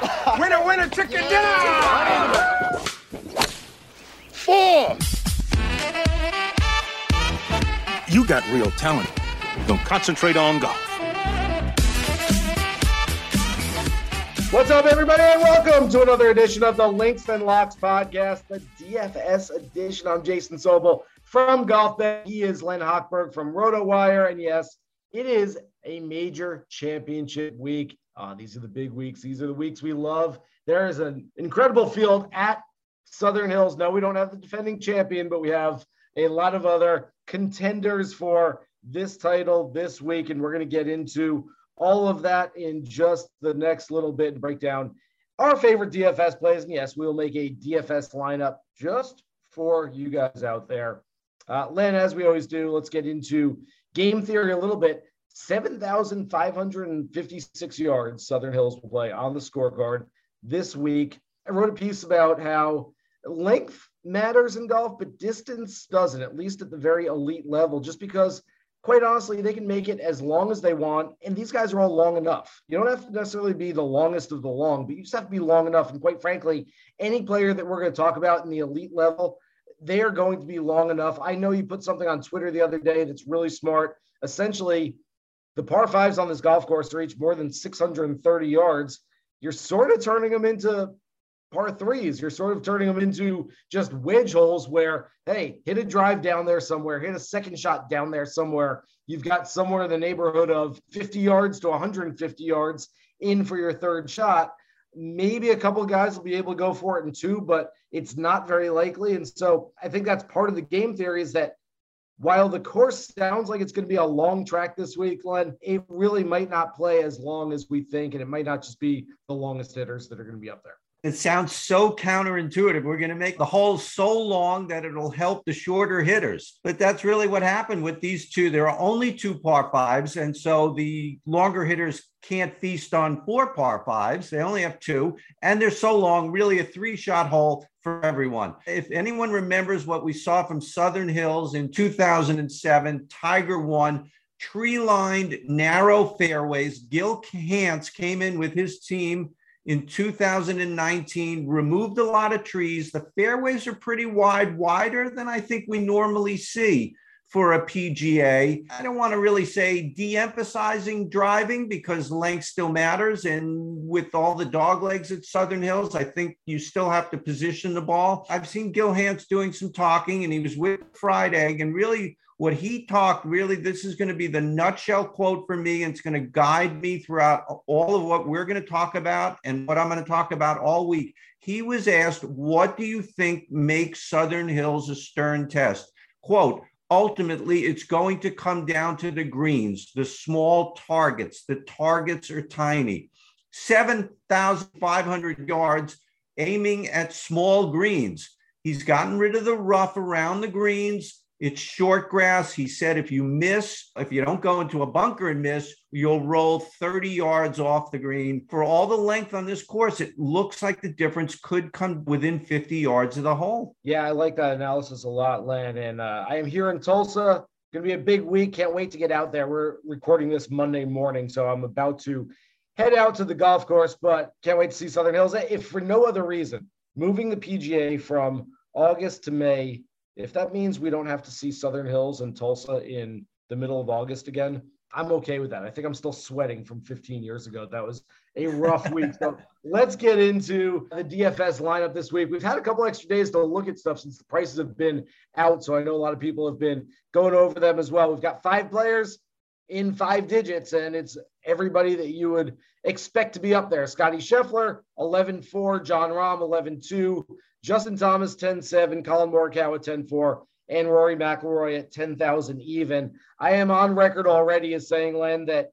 winner, winner, chicken dinner! Four! You got real talent. Don't concentrate on golf. What's up, everybody, and welcome to another edition of the Links and Locks podcast, the DFS edition. I'm Jason Sobel from Golf Bet. He is Len Hochberg from RotoWire, and yes, it is a major championship week. Uh, these are the big weeks. These are the weeks we love. There is an incredible field at Southern Hills. No, we don't have the defending champion, but we have a lot of other contenders for this title this week, and we're going to get into all of that in just the next little bit and break down our favorite DFS plays. And yes, we'll make a DFS lineup just for you guys out there. Uh, Len, as we always do, let's get into game theory a little bit. 7,556 yards Southern Hills will play on the scorecard this week. I wrote a piece about how length matters in golf, but distance doesn't, at least at the very elite level, just because quite honestly, they can make it as long as they want. And these guys are all long enough. You don't have to necessarily be the longest of the long, but you just have to be long enough. And quite frankly, any player that we're going to talk about in the elite level, they are going to be long enough. I know you put something on Twitter the other day that's really smart. Essentially, the par fives on this golf course reach more than 630 yards. You're sort of turning them into par threes. You're sort of turning them into just wedge holes where, hey, hit a drive down there somewhere, hit a second shot down there somewhere. You've got somewhere in the neighborhood of 50 yards to 150 yards in for your third shot. Maybe a couple guys will be able to go for it in two, but it's not very likely. And so I think that's part of the game theory is that while the course sounds like it's going to be a long track this week, Len, it really might not play as long as we think, and it might not just be the longest hitters that are going to be up there. It sounds so counterintuitive. We're going to make the hole so long that it'll help the shorter hitters. But that's really what happened with these two. There are only two par fives. And so the longer hitters can't feast on four par fives. They only have two. And they're so long, really a three shot hole for everyone. If anyone remembers what we saw from Southern Hills in 2007, Tiger won tree lined, narrow fairways. Gil Hanse came in with his team in 2019, removed a lot of trees. The fairways are pretty wide, wider than I think we normally see for a PGA. I don't want to really say de emphasizing driving because length still matters. And with all the dog legs at Southern Hills, I think you still have to position the ball. I've seen Gil Hanse doing some talking, and he was with Fried Egg and really what he talked really this is going to be the nutshell quote for me and it's going to guide me throughout all of what we're going to talk about and what i'm going to talk about all week he was asked what do you think makes southern hills a stern test quote ultimately it's going to come down to the greens the small targets. The targets are tiny. 7500 yards aiming at small greens. He's gotten rid of the rough around the greens it's short grass. He said if you miss, if you don't go into a bunker and miss, you'll roll 30 yards off the green. For all the length on this course, it looks like the difference could come within 50 yards of the hole. Yeah, I like that analysis a lot, Len. And uh, I am here in Tulsa. Going to be a big week. Can't wait to get out there. We're recording this Monday morning, so I'm about to head out to the golf course, but can't wait to see Southern Hills. If for no other reason, moving the PGA from August to May, if that means we don't have to see Southern Hills and Tulsa in the middle of August again, I'm okay with that. I think I'm still sweating from 15 years ago. That was a rough week. So let's get into the DFS lineup this week. We've had a couple extra days to look at stuff since the prices have been out. So I know a lot of people have been going over them as well. We've got five players in five digits, and it's everybody that you would expect to be up there. Scottie Scheffler, 11 4, Jon Rahm, 11 2, Justin Thomas, 10 7, Collin Morikawa, 10 4 and Rory McIlroy at 10,000 even. I am on record already as saying, Len, that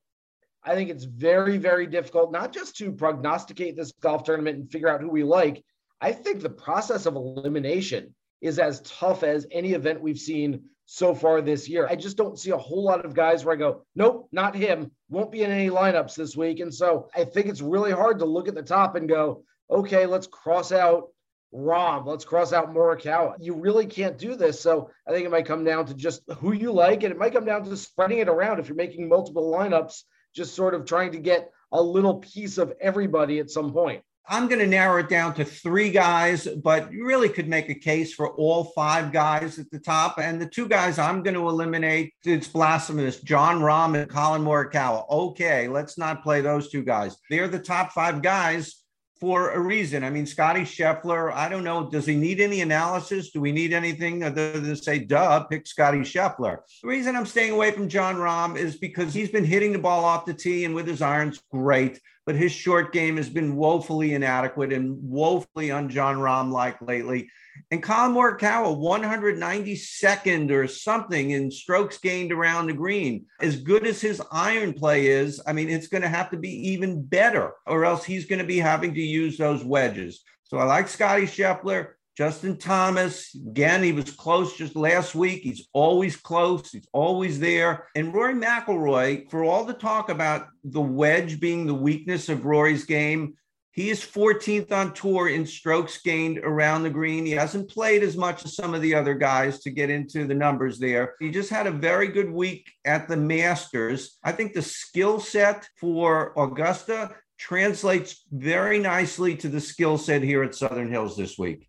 I think it's very, very difficult not just to prognosticate this golf tournament and figure out who we like. I think the process of elimination is as tough as any event we've seen so far this year. I just don't see a whole lot of guys where I go, nope, not him, won't be in any lineups this week. And so I think it's really hard to look at the top and go, okay, let's cross out Rahm. Let's cross out Morikawa. You really can't do this. So I think it might come down to just who you like, and it might come down to spreading it around if you're making multiple lineups, just sort of trying to get a little piece of everybody at some point. I'm going to narrow it down to three guys, but you really could make a case for all five guys at the top. And the two guys I'm going to eliminate, it's blasphemous Jon Rahm and Collin Morikawa. Okay, let's not play those two guys. They're the top five guys for a reason. I mean, Scottie Scheffler, I don't know, does he need any analysis? Do we need anything other than say, duh, pick Scottie Scheffler? The reason I'm staying away from Jon Rahm is because he's been hitting the ball off the tee and with his irons, great. But his short game has been woefully inadequate and woefully un Jon Rahm like lately. And Collin Morikawa, 192nd or something in strokes gained around the green. As good as his iron play is, I mean, it's going to have to be even better, or else he's going to be having to use those wedges. So I like Scottie Scheffler. Justin Thomas, again, he was close just last week. He's always close. He's always there. And Rory McIlroy, for all the talk about the wedge being the weakness of Rory's game, he is 14th on tour in strokes gained around the green. He hasn't played as much as some of the other guys to get into the numbers there. He just had a very good week at the Masters. I think the skill set for Augusta translates very nicely to the skill set here at Southern Hills this week.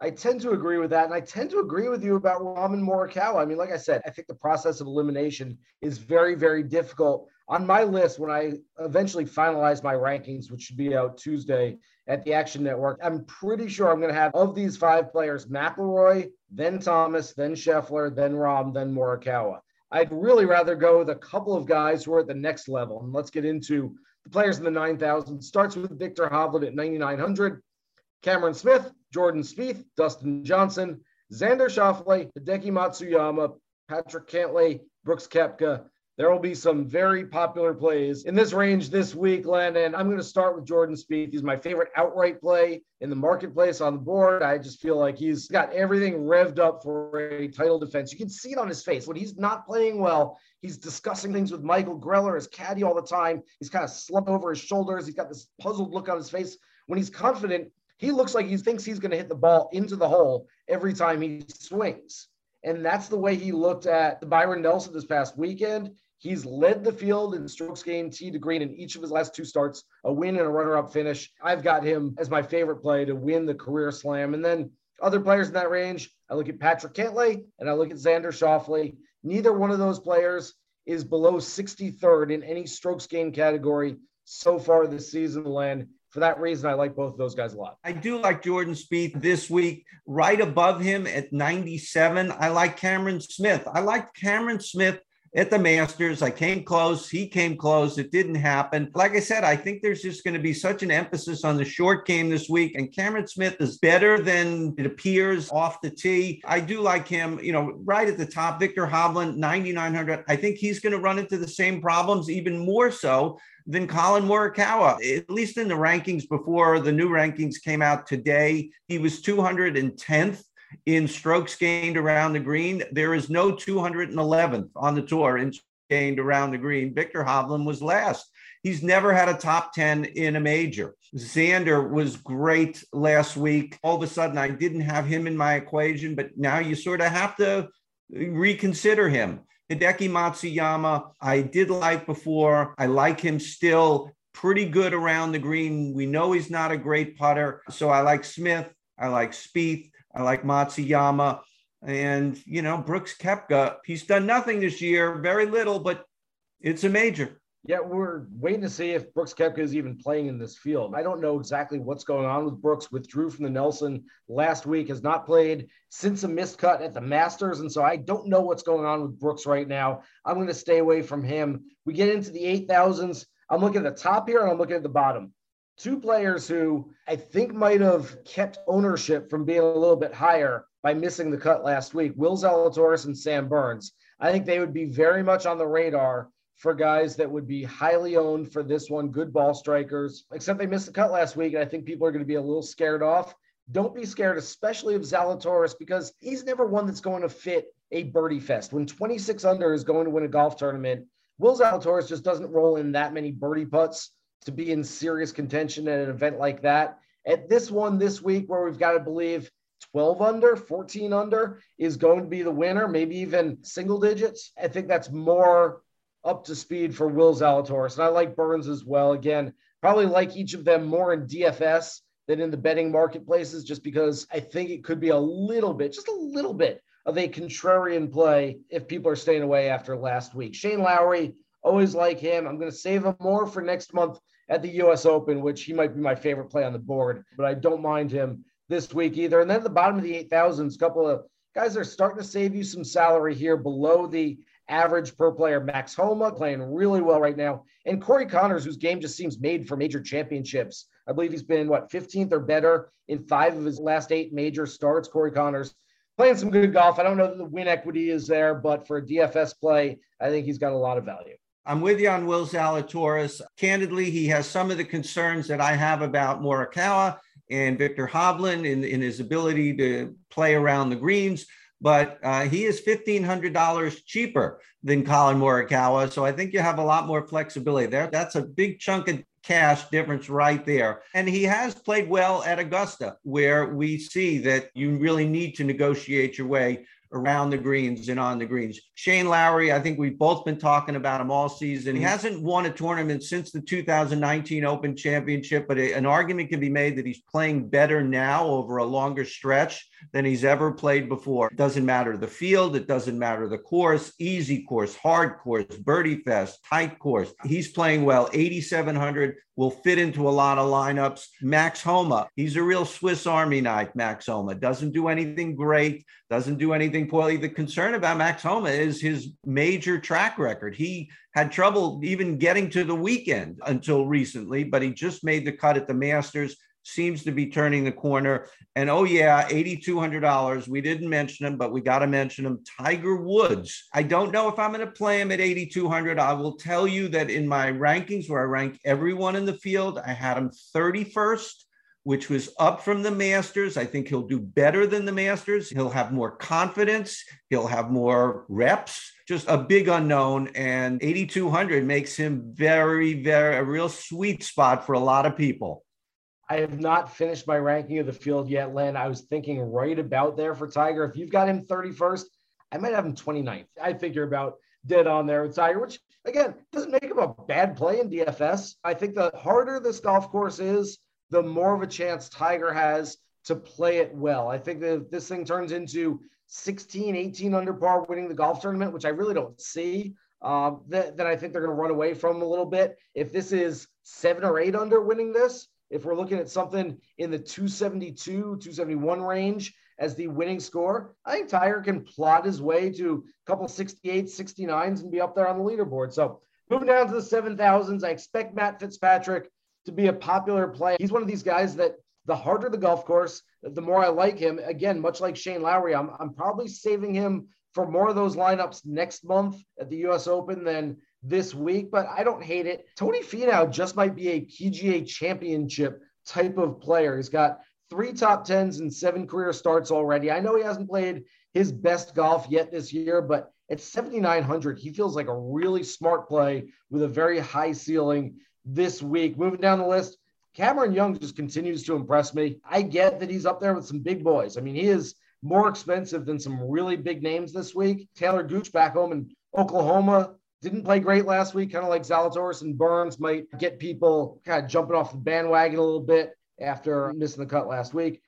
I tend to agree with that. And I tend to agree with you about Rahm Morikawa. I mean, like I said, I think the process of elimination is very, very difficult on my list when I eventually finalize my rankings, which should be out Tuesday at the Action Network, I'm pretty sure I'm going to have of these five players, McIlroy, then Thomas, then Scheffler, then Rahm, then Morikawa. I'd really rather go with a couple of guys who are at the next level. And let's get into the players in the 9,000. Starts with Viktor Hovland at 9,900, Cameron Smith, Jordan Spieth, Dustin Johnson, Xander Schauffele, Hideki Matsuyama, Patrick Cantlay, Brooks Koepka, there will be some very popular plays in this range this week, Len. And I'm going to start with Jordan Spieth. He's my favorite outright play in the marketplace on the board. I just feel like he's got everything revved up for a title defense. You can see it on his face when he's not playing well. He's discussing things with Michael Greller, his caddy, all the time. He's kind of slumped over his shoulders. He's got this puzzled look on his face. When he's confident, he looks like he thinks he's going to hit the ball into the hole every time he swings. And that's the way he looked at the Byron Nelson this past weekend. He's led the field in strokes gained tee to green in each of his last two starts, a win and a runner up finish. I've got him as my favorite play to win the career slam. And then other players in that range, I look at Patrick Cantlay and I look at Xander Schauffele. Neither one of those players is below 63rd in any strokes gained category so far this season, Len. For that reason, I like both of those guys a lot. I do like Jordan Spieth this week. Right above him at 97, I like Cameron Smith. I like Cameron Smith at the Masters. I came close. He came close. It didn't happen. Like I said, I think there's just going to be such an emphasis on the short game this week. And Cameron Smith is better than it appears off the tee. I do like him, you know, right at the top. Viktor Hovland, 9,900. I think he's going to run into the same problems, even more so than Collin Morikawa, at least in the rankings before the new rankings came out today. He was 210th in strokes gained around the green. There is no 211th on the tour in gained around the green. Viktor Hovland was last. He's never had a top 10 in a major. Xander was great last week. All of a sudden, I didn't have him in my equation, but now you sort of have to reconsider him. Hideki Matsuyama, I did like before. I like him still pretty good around the green. We know he's not a great putter. So I like Smith. I like Spieth. I like Matsuyama. And, you know, Brooks Koepka, he's done nothing this year, very little, but it's a major. Yeah, we're waiting to see if Brooks Koepka is even playing in this field. I don't know exactly what's going on with Brooks. Withdrew from the Nelson last week, has not played since a missed cut at the Masters. And so I don't know what's going on with Brooks right now. I'm going to stay away from him. We get into the 8,000s. I'm looking at the top here and I'm looking at the bottom. Two players who I think might have kept ownership from being a little bit higher by missing the cut last week Will Zalatoris and Sam Burns. I think they would be very much on the radar for guys that would be highly owned for this one, good ball strikers, except they missed the cut last week. And I think people are going to be a little scared off. Don't be scared, especially of Zalatoris, because he's never one that's going to fit a birdie fest. When 26 under is going to win a golf tournament, Will Zalatoris just doesn't roll in that many birdie putts to be in serious contention at an event like that. At this one this week, where we've got to believe 12 under, 14 under is going to be the winner, maybe even single digits. I think that's more up to speed for Will Zalatoris. And I like Burns as well. Again, probably like each of them more in DFS than in the betting marketplaces, just because I think it could be a little bit, just a little bit of a contrarian play if people are staying away after last week. Shane Lowry, always like him. I'm going to save him more for next month at the US Open, which he might be my favorite play on the board, but I don't mind him this week either. And then at the bottom of the 8,000s, a couple of guys are starting to save you some salary here below the average per player. Max Homa playing really well right now. And Corey Conners, whose game just seems made for major championships. I believe he's been, what, 15th or better in five of his last eight major starts. Corey Conners playing some good golf. I don't know that the win equity is there, but for a DFS play, I think he's got a lot of value. I'm with you on Will Zalatoris. Candidly, he has some of the concerns that I have about Morikawa and Viktor Hovland in, in his ability to play around the greens but uh, he is $1,500 cheaper than Collin Morikawa. So I think you have a lot more flexibility there. That's a big chunk of cash difference right there. And he has played well at Augusta, where we see that you really need to negotiate your way around the greens and on the greens. Shane Lowry, I think we've both been talking about him all season. He mm-hmm. hasn't won a tournament since the 2019 Open Championship, but an argument can be made that he's playing better now over a longer stretch than he's ever played before. It doesn't matter the field, it doesn't matter the course, easy course, hard course, birdie fest, tight course. He's playing well. 8,700 will fit into a lot of lineups. Max Homa, he's a real Swiss Army knife, Max Homa. Doesn't do anything great, doesn't do anything poorly. The concern about Max Homa is his major track record. He had trouble even getting to the weekend until recently, but he just made the cut at the Masters seems to be turning the corner. And oh, yeah, $8,200. We didn't mention him, but we got to mention him. Tiger Woods. I don't know if I'm going to play him at 8,200. I will tell you that in my rankings, where I rank everyone in the field, I had him 31st. Which was up from the Masters. I think he'll do better than the Masters. He'll have more confidence. He'll have more reps just a big unknown and 8200 makes him very very a real sweet spot for a lot of people I have not finished my ranking of the field yet, Len. I was thinking right about there for Tiger. If you've got him 31st, I might have him 29th. I you're about dead on there with Tiger, which again doesn't make him a bad play in DFS. I think the harder this golf course is, the more of a chance Tiger has to play it well. I think that if this thing turns into 16, 18 under par winning the golf tournament, which I really don't see, um, then, then I think they're going to run away from a little bit. If this is seven or eight under winning this, if we're looking at something in the 272, 271 range as the winning score, I think Tiger can plot his way to a couple 68, 69s and be up there on the leaderboard. So moving down to the 7,000s, I expect Matt Fitzpatrick to be a popular play. He's one of these guys that the harder the golf course, the more I like him. Again, much like Shane Lowry, I'm, I'm probably saving him for more of those lineups next month at the US Open than this week, but I don't hate it. Tony Finau just might be a PGA championship type of player. He's got three top tens and seven career starts already. I know he hasn't played his best golf yet this year, but at 7,900, he feels like a really smart play with a very high ceiling this week. Moving down the list, Cameron Young just continues to impress me. I get that he's up there with some big boys. I mean, he is more expensive than some really big names this week. Talor Gooch back home in Oklahoma didn't play great last week, kind of like Zalatoris and Burns might get people kind of jumping off the bandwagon a little bit after missing the cut last week.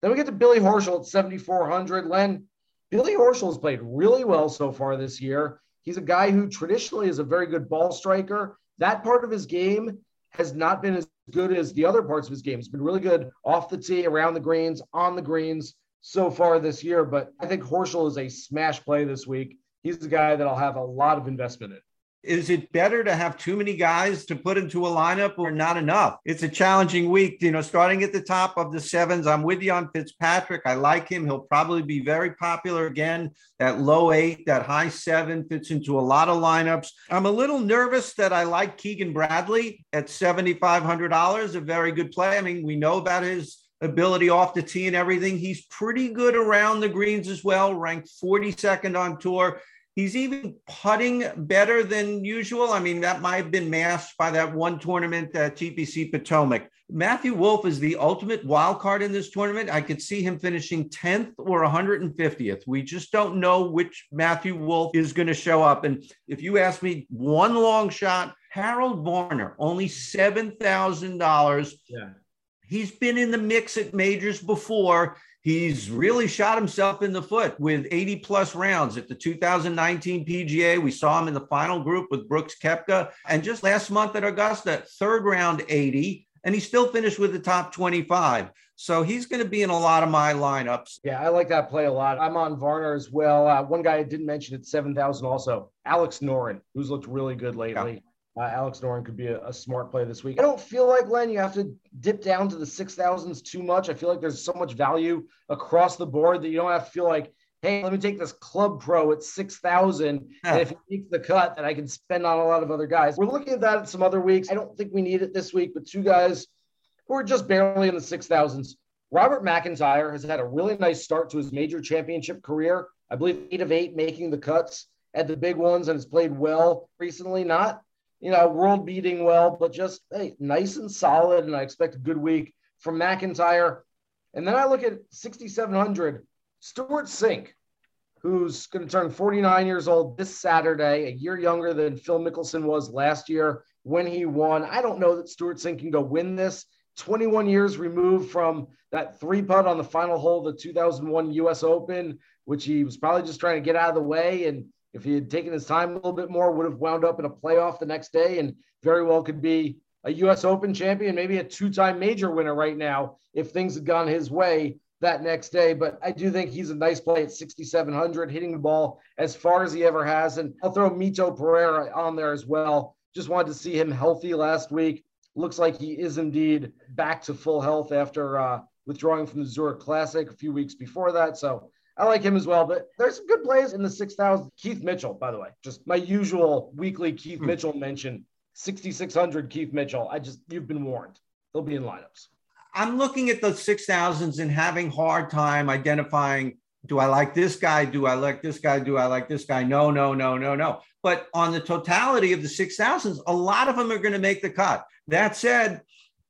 Then we get to Billy Horschel at 7,400. Len, Billy Horschel has played really well so far this year. He's a guy who traditionally is a very good ball striker. That part of his game has not been as good as the other parts of his game. He's been really good off the tee, around the greens, on the greens so far this year. But I think Horschel is a smash play this week. He's the guy that I'll have a lot of investment in. Is it better to have too many guys to put into a lineup or not enough? It's a challenging week, you know, starting at the top of the sevens. I'm with you on Fitzpatrick. I like him. He'll probably be very popular again. That low eight, that high seven fits into a lot of lineups. I'm a little nervous that I like Keegan Bradley at $7,500, a very good play. I mean, we know about his ability off the tee and everything. He's pretty good around the greens as well, ranked 42nd on tour. He's even putting better than usual. I mean, that might have been masked by that one tournament at TPC Potomac. Matthew Wolff is the ultimate wild card in this tournament. I could see him finishing 10th or 150th. We just don't know which Matthew Wolff is going to show up. And if you ask me one long shot, Harold Varner, only $7,000. Yeah. He's been in the mix at majors before. He's really shot himself in the foot with 80 plus rounds at the 2019 PGA. We saw him in the final group with Brooks Koepka. And just last month at Augusta, third round 80, and he still finished with the top 25. So he's going to be in a lot of my lineups. Yeah, I like that play a lot. I'm on Varner as well. Uh, one guy I didn't mention at 7,000 also, Alex Noren, who's looked really good lately. Yeah. Uh, Alex Noren could be a, a, smart play this week. I don't feel like Len, you have to dip down to the six thousands too much. I feel like there's so much value across the board that you don't have to feel like, hey, let me take this club pro at six thousand, yeah. and if he makes the cut, that I can spend on a lot of other guys. We're looking at that at some other weeks. I don't think we need it this week, but two guys who are just barely in the six thousands. Robert McIntyre has had a really nice start to his major championship career. I believe eight of eight making the cuts at the big ones and has played well recently. Not you know, world beating well, but just hey, nice and solid. And I expect a good week from McIntyre. And then I look at 6,700, Stewart Cink, who's going to turn 49 years old this Saturday, a year younger than Phil Mickelson was last year when he won. I don't know that Stewart Cink can go win this. 21 years removed from that three putt on the final hole of the 2001 US Open, which he was probably just trying to get out of the way. And if he had taken his time a little bit more, would have wound up in a playoff the next day and very well could be a U.S. Open champion, maybe a two-time major winner right now if things had gone his way that next day. But I do think he's a nice play at 6,700, hitting the ball as far as he ever has. And I'll throw Mito Pereira on there as well. Just wanted to see him healthy last week. Looks like he is indeed back to full health after uh, withdrawing from the Zurich Classic a few weeks before that. So I like him as well, but there's some good plays in the 6,000. Keith Mitchell, by the way, just my usual weekly Keith hmm. Mitchell mention 6,600 Keith Mitchell. I just, you've been warned. They'll be in lineups. I'm looking at the 6,000s and having hard time identifying do I like this guy? Do I like this guy? Do I like this guy? No, no, no, no, no. But on the totality of the 6,000s, a lot of them are going to make the cut. That said,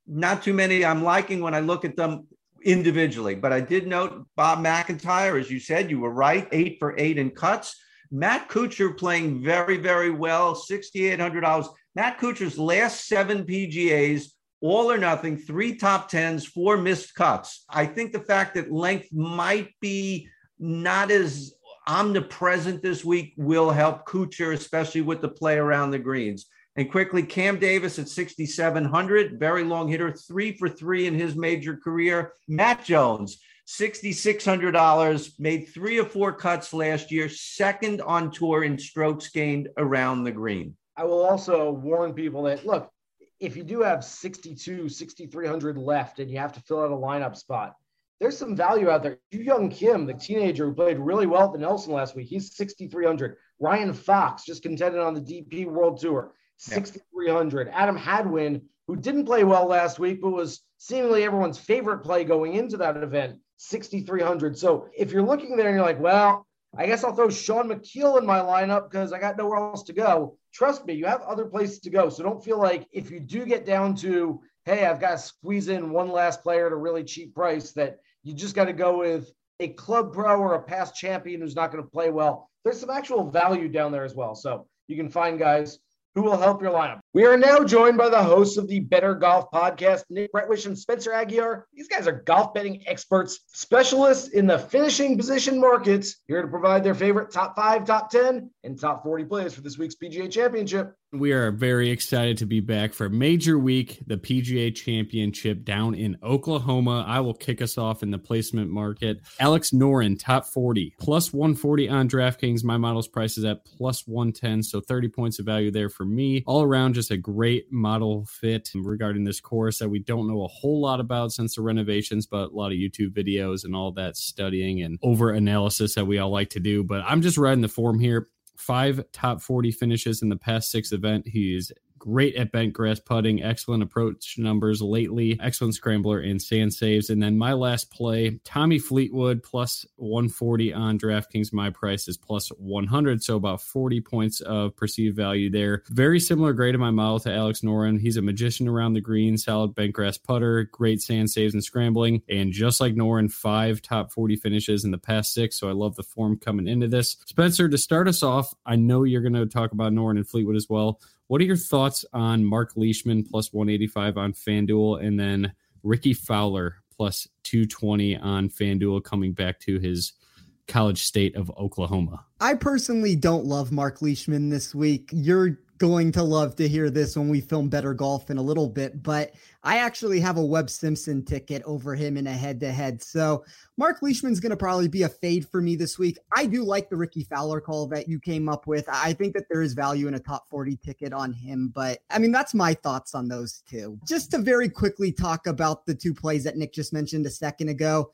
not too many I'm liking when I look at them individually. But I did note Bob McIntyre, as you said, you were right, eight for eight in cuts. Matt Kuchar playing very, very well, $6,800. Matt Kuchar's last seven PGAs, all or nothing, three top tens, four missed cuts. I think the fact that length might be not as omnipresent this week will help Kuchar, especially with the play around the greens. And quickly, Cam Davis at 6,700, very long hitter, three for three in his major career. Matt Jones, $6,600, made three or four cuts last year, second on tour in strokes gained around the green. I will also warn people that look, if you do have 62, 6,300 left and you have to fill out a lineup spot, there's some value out there. Yu Young Kim, the teenager who played really well at the Nelson last week, he's 6,300. Ryan Fox just contended on the DP World Tour. 6,300. Adam Hadwin, who didn't play well last week, but was seemingly everyone's favorite play going into that event, 6,300. So if you're looking there and you're like, well, I guess I'll throw Sean McKeel in my lineup because I got nowhere else to go. Trust me, you have other places to go. So don't feel like if you do get down to, hey, I've got to squeeze in one last player at a really cheap price, that you just got to go with a club pro or a past champion who's not going to play well. There's some actual value down there as well. So you can find guys who will help your lineup. We are now joined by the hosts of the Better Golf Podcast, Nick Bretwish and Spencer Aguiar. These guys are golf betting experts, specialists in the finishing position markets, here to provide their favorite top five, top 10, and top 40 plays for this week's PGA Championship. We are very excited to be back for major week, the PGA Championship down in Oklahoma. I will kick us off in the placement market. Alex Noren, top 40, plus 140 on DraftKings. My model's price is at plus 110, so 30 points of value there for me. All around, just a great model fit regarding this course that we don't know a whole lot about since the renovations, but a lot of YouTube videos and all that studying and over analysis that we all like to do. But I'm just riding the form here five top 40 finishes in the past six event. He's great at bent grass putting, excellent approach numbers lately, excellent scrambler and sand saves. And then my last play, Tommy Fleetwood plus 140 on DraftKings. My price is plus 100, so about 40 points of perceived value there. Very similar grade in my model to Alex Noren. He's a magician around the green, solid bent grass putter, great sand saves and scrambling. And just like Noren, five top 40 finishes in the past six. So I love the form coming into this. Spencer, to start us off, I know you're going to talk about Noren and Fleetwood as well. What are your thoughts on Mark Leishman plus 185 on FanDuel and then Rickie Fowler plus 220 on FanDuel coming back to his college state of Oklahoma? I personally don't love Mark Leishman this week. You're going to love to hear this when we film Better Golf in a little bit, but I actually have a Webb Simpson ticket over him in a head to head. So Mark Leishman's going to probably be a fade for me this week. I do like the Rickie Fowler call that you came up with. I think that there is value in a top 40 ticket on him, but I mean, that's my thoughts on those two. Just to very quickly talk about the two plays that Nick just mentioned a second ago.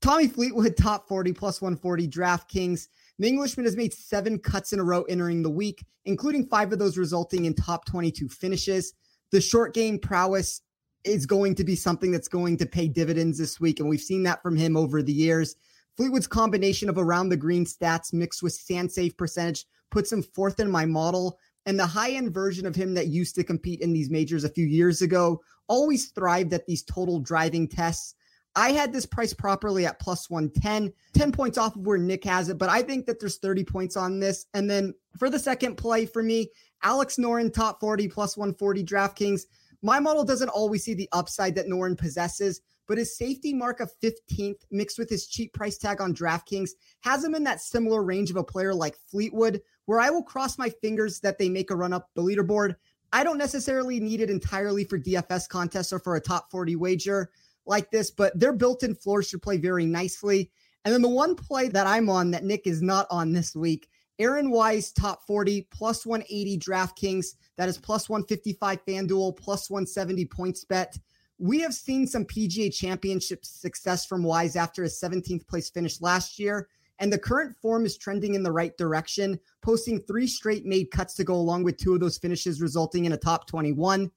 Tommy Fleetwood, top 40 plus 140 DraftKings. The Englishman has made seven cuts in a row entering the week, including five of those resulting in top 22 finishes. The short game prowess is going to be something that's going to pay dividends this week, and we've seen that from him over the years. Fleetwood's combination of around the green stats mixed with sand safe percentage puts him fourth in my model. And the high end version of him that used to compete in these majors a few years ago always thrived at these total driving tests. I had this price properly at plus 110, 10 points off of where Nick has it, but I think that there's 30 points on this. And then for the second play for me, Alex Noren, top 40, plus 140 DraftKings. My model doesn't always see the upside that Noren possesses, but his safety mark of 15th mixed with his cheap price tag on DraftKings has him in that similar range of a player like Fleetwood, where I will cross my fingers that they make a run up the leaderboard. I don't necessarily need it entirely for DFS contests or for a top 40 wager like this, but their built in floors should play very nicely. And then the one play that I'm on that Nick is not on this week Aaron Wise, top 40, plus 180 DraftKings. That is plus 155 FanDuel, plus 170 PointsBet. We have seen some PGA championship success from Wise after his 17th place finish last year. And the current form is trending in the right direction, posting three straight made cuts to go along with two of those finishes, resulting in a top 21.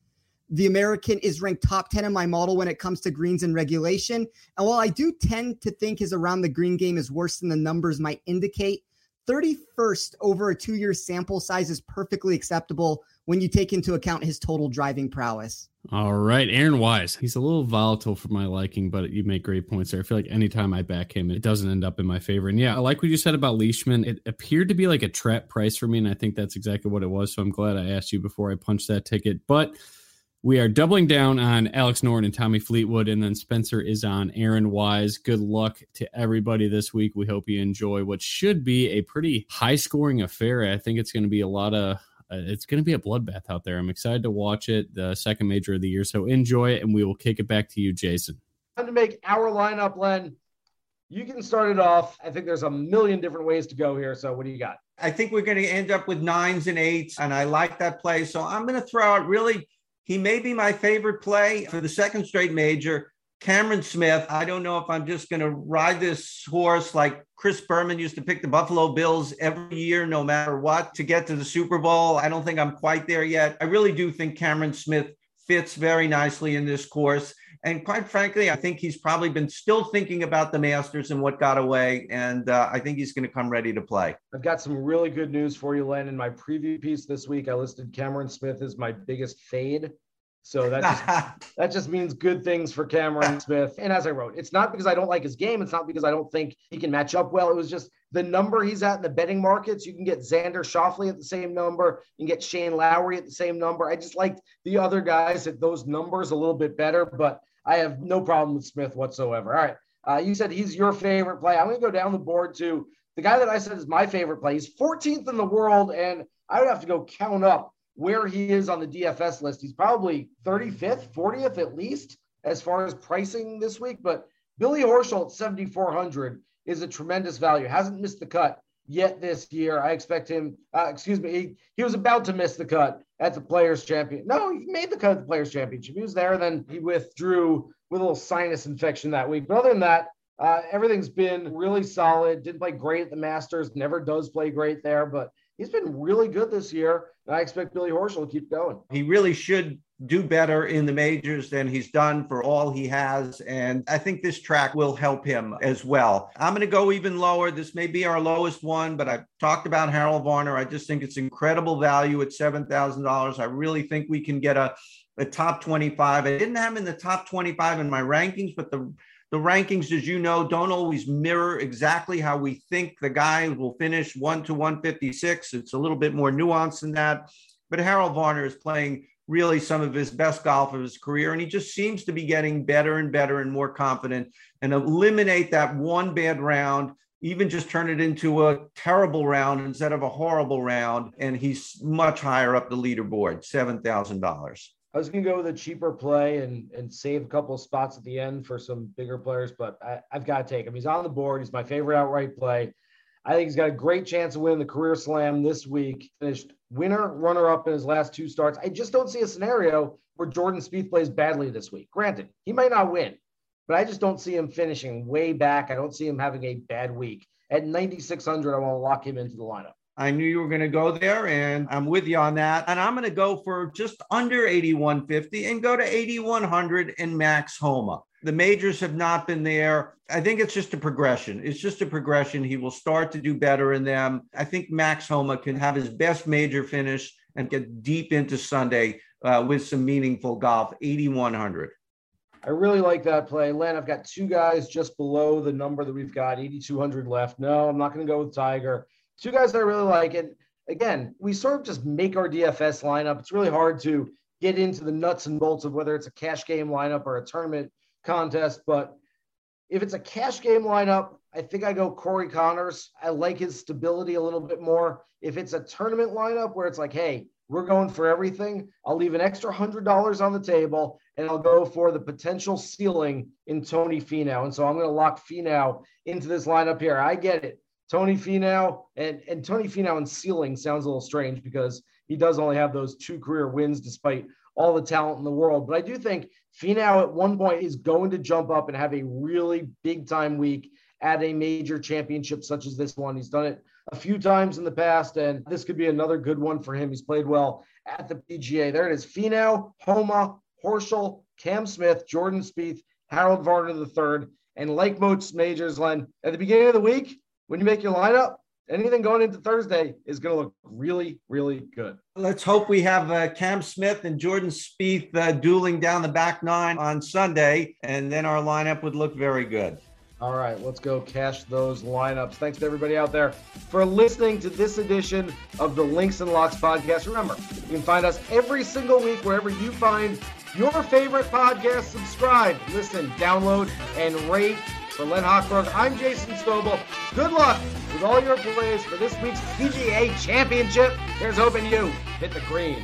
The American is ranked top 10 in my model when it comes to greens and regulation. And while I do tend to think his around the green game is worse than the numbers might indicate, 31st over a two year sample size is perfectly acceptable when you take into account his total driving prowess. All right, Aaron Wise. He's a little volatile for my liking, but you make great points there. I feel like anytime I back him, it doesn't end up in my favor. And yeah, I like what you said about Leishman. It appeared to be like a trap price for me, and I think that's exactly what it was. So I'm glad I asked you before I punched that ticket. But we are doubling down on Alex Noren and Tommy Fleetwood, and then Spencer is on Aaron Wise. Good luck to everybody this week. We hope you enjoy what should be a pretty high scoring affair. I think it's going to be a lot of. Uh, it's going to be a bloodbath out there. I'm excited to watch it, the second major of the year. So enjoy it, and we will kick it back to you, Jason. Time to make our lineup, Len. You can start it off. I think there's a million different ways to go here. So what do you got? I think we're going to end up with nines and eights, and I like that play. So I'm going to throw out really he may be my favorite play for the second straight major. Cameron Smith. I don't know if I'm just going to ride this horse like Chris Berman used to pick the Buffalo Bills every year, no matter what, to get to the Super Bowl. I don't think I'm quite there yet. I really do think Cameron Smith fits very nicely in this course. And quite frankly, I think he's probably been still thinking about the Masters and what got away. And uh, I think he's going to come ready to play. I've got some really good news for you, Len. In my preview piece this week, I listed Cameron Smith as my biggest fade. So that just, that just means good things for Cameron Smith. And as I wrote, it's not because I don't like his game. It's not because I don't think he can match up well. It was just the number he's at in the betting markets. You can get Xander Schauffele at the same number. You can get Shane Lowry at the same number. I just liked the other guys at those numbers a little bit better, but I have no problem with Smith whatsoever. All right. Uh, you said he's your favorite play. I'm going to go down the board to the guy that I said is my favorite play. He's 14th in the world, and I would have to go count up where he is on the DFS list. He's probably 35th, 40th at least as far as pricing this week. But Billy Horschel at 7,400 is a tremendous value. Hasn't missed the cut yet this year. I expect him, uh, excuse me, he, he was about to miss the cut at the Players Champion. No, he made the cut at the Players Championship. He was there, then he withdrew with a little sinus infection that week. But other than that, uh, everything's been really solid. Didn't play great at the Masters, never does play great there, but he's been really good this year. And I expect Billy Horschel to keep going. He really should do better in the majors than he's done for all he has. And I think this track will help him as well. I'm going to go even lower. This may be our lowest one, but I've talked about Harold Varner. I just think it's incredible value at $7,000. I really think we can get a, a top 25. I didn't have him in the top 25 in my rankings, but the the rankings, as you know, don't always mirror exactly how we think the guy will finish one to 156. It's a little bit more nuanced than that. But Harold Varner is playing really some of his best golf of his career. And he just seems to be getting better and better and more confident and eliminate that one bad round, even just turn it into a terrible round instead of a horrible round. And he's much higher up the leaderboard, $7,000. I was going to go with a cheaper play and and save a couple of spots at the end for some bigger players, but I, have got to take him. He's on the board. He's my favorite outright play. I think he's got a great chance of winning the career slam this week. Finished winner, runner up in his last two starts. I just don't see a scenario where Jordan Spieth plays badly this week. Granted, he might not win, but I just don't see him finishing way back. I don't see him having a bad week. At 9,600, I want to lock him into the lineup. I knew you were going to go there, and I'm with you on that. And I'm going to go for just under 8150 and go to 8100 in Max Homa. The majors have not been there. I think it's just a progression. It's just a progression. He will start to do better in them. I think Max Homa can have his best major finish and get deep into Sunday uh, with some meaningful golf. 8100. I really like that play. Len, I've got two guys just below the number that we've got, 8,200 left. No, I'm not going to go with Tiger two guys that I really like. And again, we sort of just make our DFS lineup. It's really hard to get into the nuts and bolts of whether it's a cash game lineup or a tournament contest. But if it's a cash game lineup, I think I go Corey Conners. I like his stability a little bit more. If it's a tournament lineup where it's like, hey, we're going for everything, I'll leave an extra hundred dollars on the table and I'll go for the potential ceiling in Tony Finau. And so I'm going to lock Finau into this lineup here. I get it. Tony Finau and, and Tony Finau and ceiling sounds a little strange because he does only have those two career wins despite all the talent in the world. But I do think Finau at one point is going to jump up and have a really big time week at a major championship such as this one. He's done it a few times in the past, and this could be another good one for him. He's played well at the PGA. There it is. Finau, Homa, Horschel, Cam Smith, Jordan Spieth, Harold Varner III, and like most majors, Len, at the beginning of the week, when you make your lineup, anything going into Thursday is going to look really, really good. Let's hope we have uh, Cam Smith and Jordan Spieth uh, dueling down the back nine on Sunday, and then our lineup would look very good. All right, let's go cash those lineups. Thanks to everybody out there for listening to this edition of the Links and Locks podcast. Remember, you can find us every single week wherever you find your favorite podcast. Subscribe, listen, download, and rate for Len Hochberg, I'm Jason Sobel. Good luck with all your plays for this week's PGA Championship. Here's hoping you hit the green.